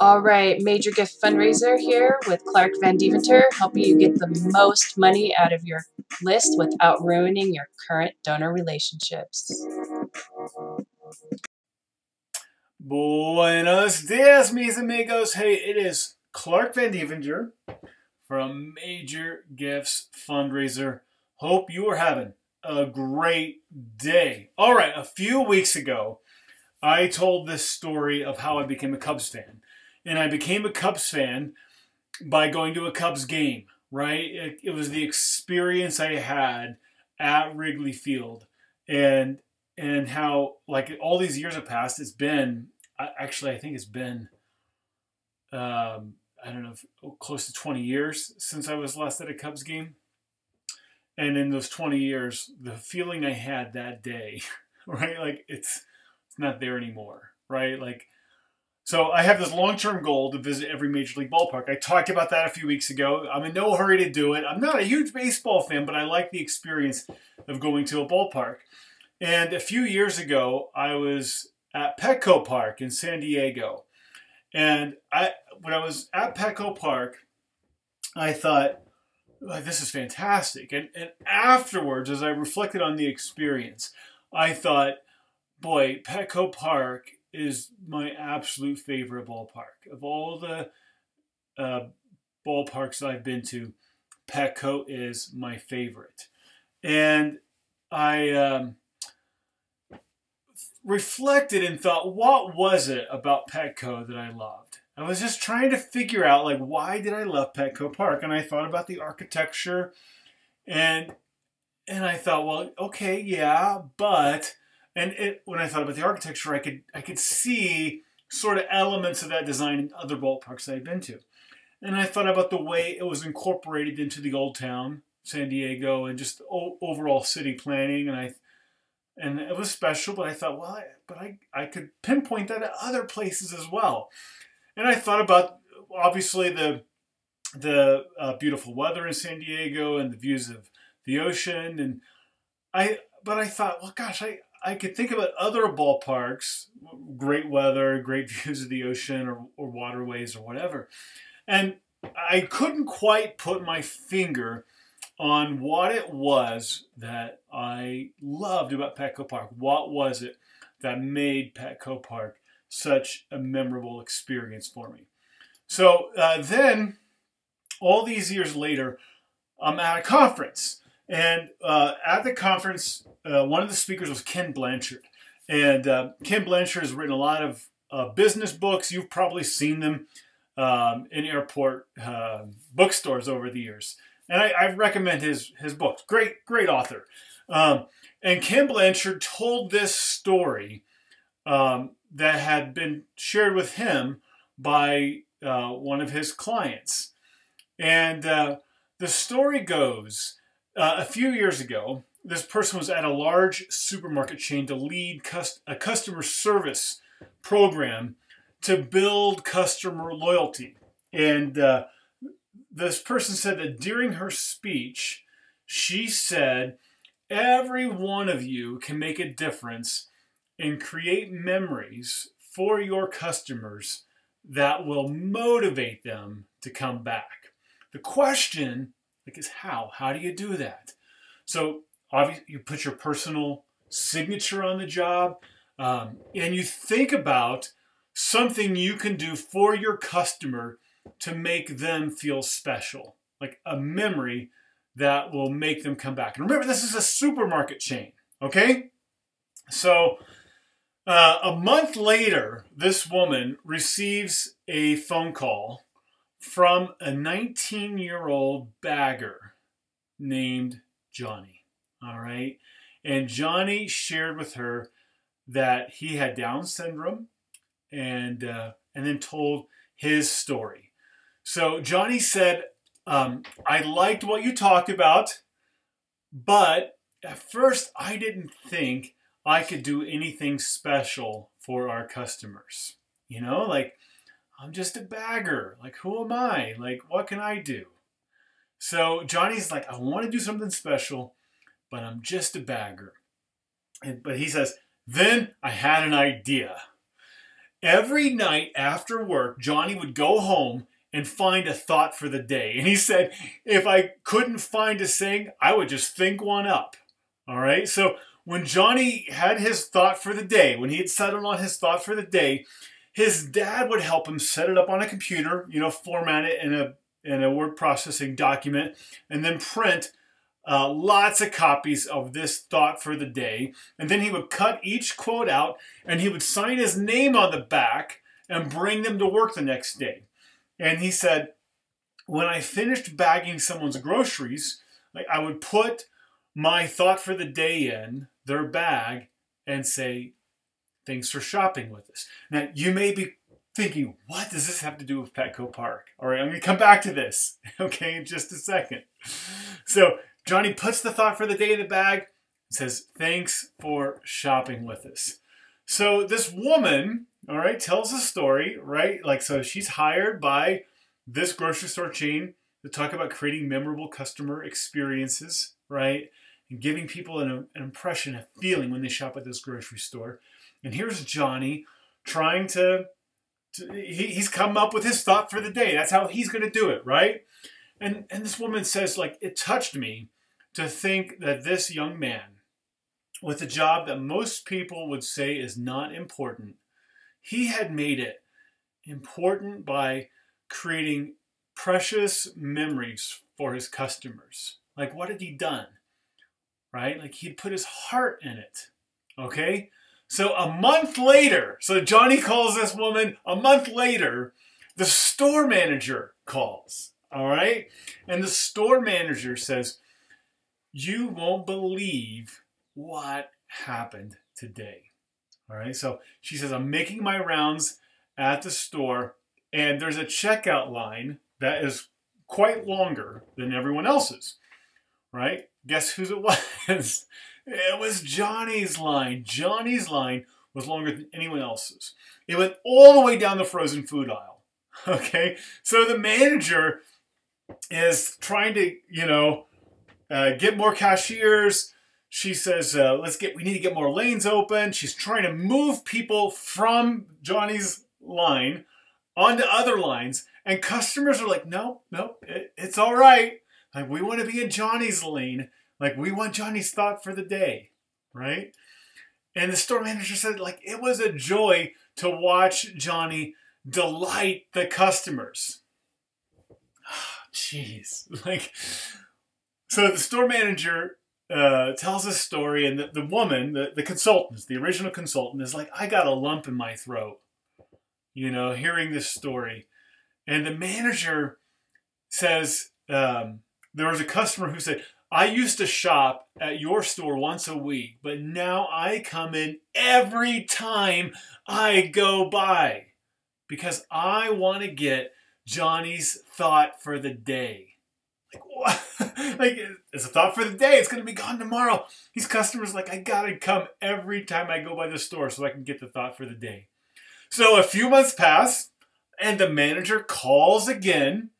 All right, major gift fundraiser here with Clark Van Deventer, helping you get the most money out of your list without ruining your current donor relationships. Buenos dias, mis amigos. Hey, it is Clark Van Deventer from Major Gifts Fundraiser. Hope you are having a great day. All right, a few weeks ago, I told this story of how I became a Cubs fan. And I became a Cubs fan by going to a Cubs game, right? It, it was the experience I had at Wrigley Field. And and how like all these years have passed it's been actually I think it's been um, I don't know oh, close to 20 years since I was last at a Cubs game. And in those 20 years the feeling I had that day right? Like it's not there anymore right like so I have this long-term goal to visit every major league ballpark. I talked about that a few weeks ago. I'm in no hurry to do it. I'm not a huge baseball fan, but I like the experience of going to a ballpark. And a few years ago, I was at Petco Park in San Diego. And I when I was at Petco Park, I thought, this is fantastic. And, and afterwards, as I reflected on the experience, I thought, boy, Petco Park is my absolute favorite ballpark. Of all the uh, ballparks I've been to, Petco is my favorite. And I um, reflected and thought, what was it about Petco that I loved? I was just trying to figure out, like, why did I love Petco Park? And I thought about the architecture, and and I thought, well, okay, yeah, but and it, when I thought about the architecture, I could I could see sort of elements of that design in other ballparks I'd been to. And I thought about the way it was incorporated into the old town, San Diego, and just o- overall city planning. And I and it was special, but I thought, well, I, but I, I could pinpoint that at other places as well. And I thought about obviously the the uh, beautiful weather in San Diego and the views of the ocean, and I but I thought, well, gosh, I I could think about other ballparks, great weather, great views of the ocean or, or waterways or whatever. And I couldn't quite put my finger on what it was that I loved about Petco Park. What was it that made Petco Park such a memorable experience for me? So uh, then, all these years later, I'm at a conference and uh, at the conference, uh, one of the speakers was Ken Blanchard. And uh, Ken Blanchard has written a lot of uh, business books. You've probably seen them um, in airport uh, bookstores over the years. And I, I, recommend his, his books. Great, great author. Um, and Ken Blanchard told this story um, that had been shared with him by uh, one of his clients. And the story goes uh, a few years ago, this person was at a large supermarket chain to lead cust- a customer service program to build customer loyalty. And uh, this person said that during her speech, she said, Every one of you can make a difference and create memories for your customers that will motivate them to come back. The question like, is how? How do you do that? So, obviously, you put your personal signature on the job, um, and you think about something you can do for your customer to make them feel special, like a memory that will make them come back. And remember, this is a supermarket chain, okay? So, uh, a month later, this woman receives a phone call from a 19 year old bagger named Johnny. All right. And Johnny shared with her that he had Down syndrome and, uh, and then told his story. So Johnny said, um, I liked what you talked about, but at first I didn't think I could do anything special for our customers. You know, like I'm just a bagger. Like, who am I? Like, what can I do? So Johnny's like, I want to do something special, but I'm just a bagger. And, but he says, then I had an idea. every night after work, Johnny would go home and find a thought for the day. And he said, if I couldn't find a saying, I would just think one up. All right. So when Johnny had his thought for the day, when he had settled on his thought for the day, his dad would help him set it up on a computer, you know, format it in a in a word processing document, and then print uh, lots of copies of this thought for the day. And then he would cut each quote out and he would sign his name on the back and bring them to work the next day. And he said, when I finished bagging someone's groceries, I would put my thought for the day in their bag and say, thanks for shopping with us. Now, you may be thinking, what does this have to do with Petco Park? All right, I'm going to come back to this, okay, in just a second. So, Johnny puts the thought for the day in the bag and says, Thanks for shopping with us. So this woman, all right, tells a story, right? Like, so she's hired by this grocery store chain to talk about creating memorable customer experiences, right? And giving people an, an impression, a feeling when they shop at this grocery store. And here's Johnny trying to, to he, he's come up with his thought for the day. That's how he's going to do it, right? And, and this woman says, like, it touched me to think that this young man, with a job that most people would say is not important, he had made it important by creating precious memories for his customers. Like, what had he done? Right? Like, he'd put his heart in it. Okay? So, a month later, so Johnny calls this woman, a month later, the store manager calls. All right? And the store manager says, you won't believe what happened today. All right, so she says, I'm making my rounds at the store, and there's a checkout line that is quite longer than everyone else's. Right? Guess whose it was? It was Johnny's line. Johnny's line was longer than anyone else's. It went all the way down the frozen food aisle. Okay, so the manager is trying to, you know, uh, get more cashiers. She says, uh, let's get, we need to get more lanes open. She's trying to move people from Johnny's line onto other lines. And customers are like, no, no, it, it's all right. Like, we want to be in Johnny's lane. Like, we want Johnny's thought for the day, right? And the store manager said, like, it was a joy to watch Johnny delight the customers. Jeez. like, so the store manager uh, tells a story, and the, the woman, the, the consultant, the original consultant, is like, I got a lump in my throat, you know, hearing this story. And the manager says, um, there was a customer who said, I used to shop at your store once a week, but now I come in every time I go by because I want to get Johnny's thought for the day. Like, what? like, it's a thought for the day. It's going to be gone tomorrow. These customers, like, I got to come every time I go by the store so I can get the thought for the day. So a few months pass, and the manager calls again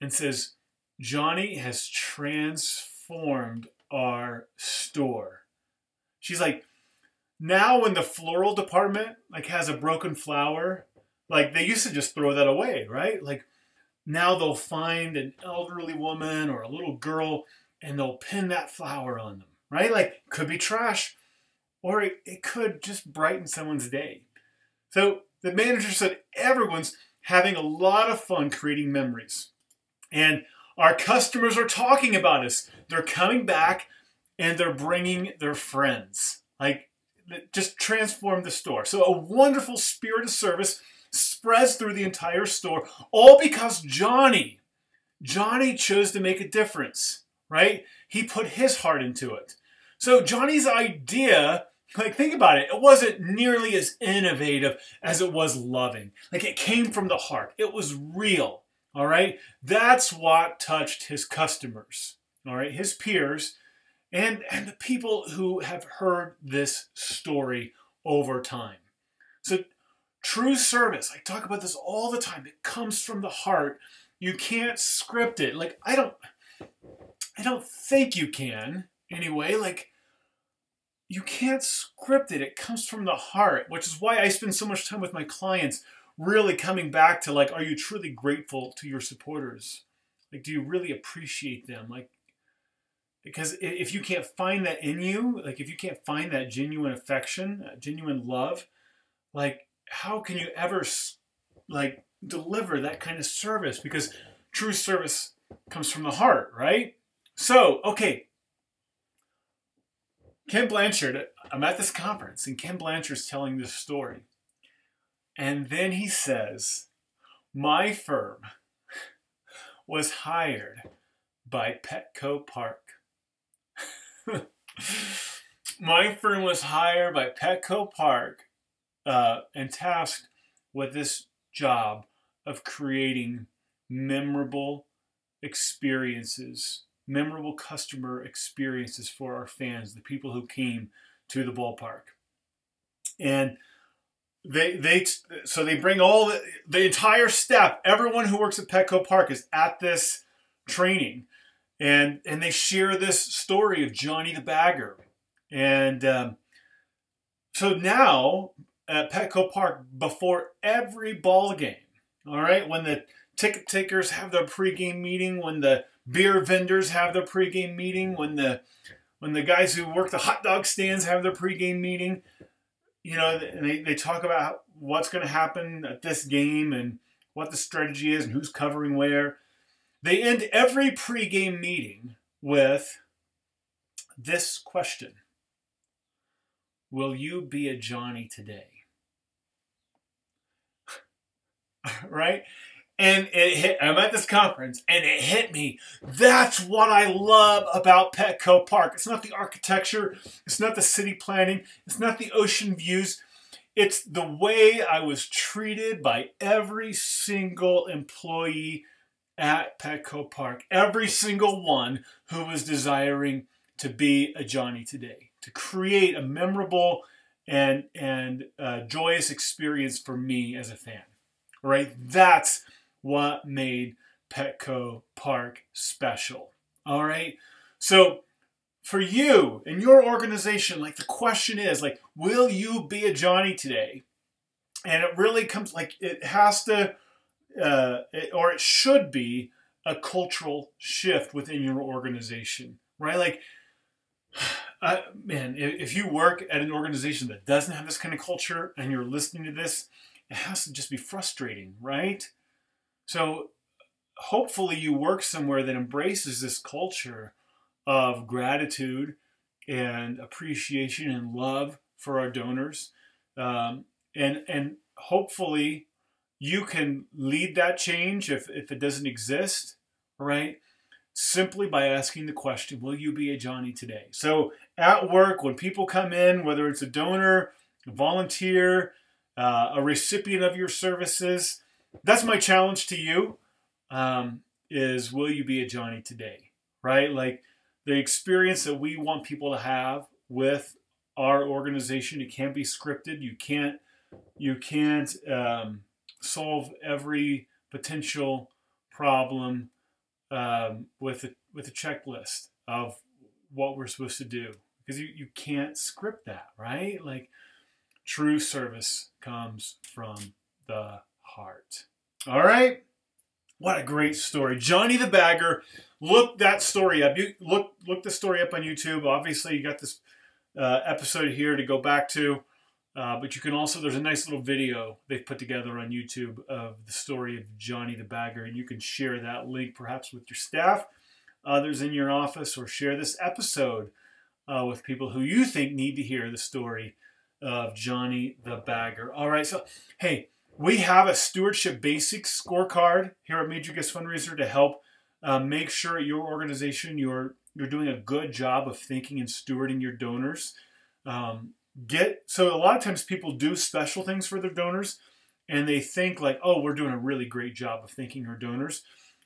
and says, Johnny has transformed our store. She's like, now when the floral department like has a broken flower, like they used to just throw that away, right? Like now they'll find an elderly woman or a little girl and they'll pin that flower on them, right? Like, could be trash, or it, it could just brighten someone's day. So the manager said everyone's having a lot of fun creating memories. And our customers are talking about us. They're coming back and they're bringing their friends. Like, just transform the store. So, a wonderful spirit of service spreads through the entire store, all because Johnny, Johnny chose to make a difference, right? He put his heart into it. So Johnny's idea, like think about it, it wasn't nearly as innovative as it was loving. Like it came from the heart. It was real. All right? That's what touched his customers. All right? His peers and and the people who have heard this story over time. So True service, I talk about this all the time. It comes from the heart. You can't script it. Like I don't I don't think you can anyway. Like you can't script it. It comes from the heart, which is why I spend so much time with my clients really coming back to like, are you truly grateful to your supporters? Like, do you really appreciate them? Like, because if you can't find that in you, like if you can't find that genuine affection, genuine love, like how can you ever like deliver that kind of service? Because true service comes from the heart, right? So, okay. Ken Blanchard, I'm at this conference, and Ken Blanchard's telling this story. And then he says, My firm was hired by Petco Park. My firm was hired by Petco Park uh, and tasked with this job of creating memorable experiences, memorable customer experiences for our fans, the people who came to the ballpark. And they they so they bring all the, the entire staff, everyone who works at Petco Park is at this training, and and they share this story of Johnny the Bagger, and um, so now at Petco Park before every ball game, all right, when the ticket takers have their pregame meeting, when the beer vendors have their pregame meeting, when the when the guys who work the hot dog stands have their pregame meeting, you know, they, they talk about what's going to happen at this game and what the strategy is and who's covering where. They end every pregame meeting with this question Will you be a Johnny today? right? And it hit, I'm at this conference and it hit me. That's what I love about Petco Park. It's not the architecture, it's not the city planning, it's not the ocean views. It's the way I was treated by every single employee at Petco Park. Every single one who was desiring to be a Johnny today, to create a memorable and, and uh, joyous experience for me as a fan. Right? That's what made Petco Park special. All right. So for you and your organization, like the question is like, will you be a Johnny today? And it really comes like it has to, uh, it, or it should be a cultural shift within your organization, right? Like, uh, man, if you work at an organization that doesn't have this kind of culture and you're listening to this, it has to just be frustrating, right? So hopefully you work somewhere that embraces this culture of gratitude and appreciation and love for our donors. Um, and, and hopefully you can lead that change if, if it doesn't exist, right? Simply by asking the question, will you be a Johnny today? So at work, when people come in, whether it's a donor, a volunteer, uh, a recipient of your services, that's my challenge to you um, is will you be a Johnny today? Right? Like the experience that we want people to have with our organization, it can't be scripted. You can't you can't um, solve every potential problem um, with a, with a checklist of what we're supposed to do because you, you can't script that, right? Like true service comes from the heart. All right. What a great story. Johnny the Bagger. Look that story up. You look look the story up on YouTube. Obviously, you got this uh, episode here to go back to. Uh, but you can also, there's a nice little video they've put together on YouTube of the story of Johnny the Bagger, and you can share that link perhaps with your staff, others in your office, or share this episode uh, with people who you think need to hear the story of Johnny the Bagger. All right, so hey, we have a stewardship basics scorecard here at Major Gifts Fundraiser to help uh, make sure your organization you're you're doing a good job of thinking and stewarding your donors. Um, get so a lot of times people do special things for their donors, and they think like, oh, we're doing a really great job of thanking our donors.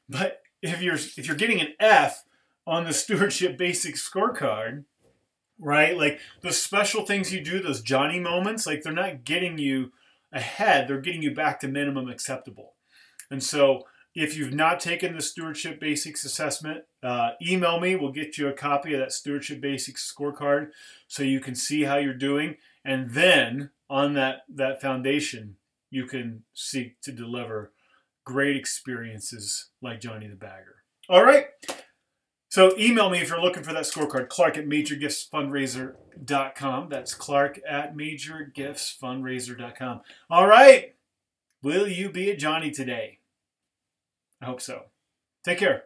But if you're if you're getting an F on the stewardship basics scorecard, right? Like the special things you do, those Johnny moments, like they're not getting you ahead, they're getting you back to minimum acceptable. And so If you've not taken the Stewardship Basics assessment, uh, email me. We'll get you a copy of that Stewardship Basics scorecard so you can see how you're doing. And then on that, that foundation, you can seek to deliver great experiences like Johnny the Bagger. All right. So email me if you're looking for that scorecard, clark at majorgiftsfundraiser.com. That's clark at majorgiftsfundraiser.com. All right. Will you be a Johnny today? I hope so. Take care.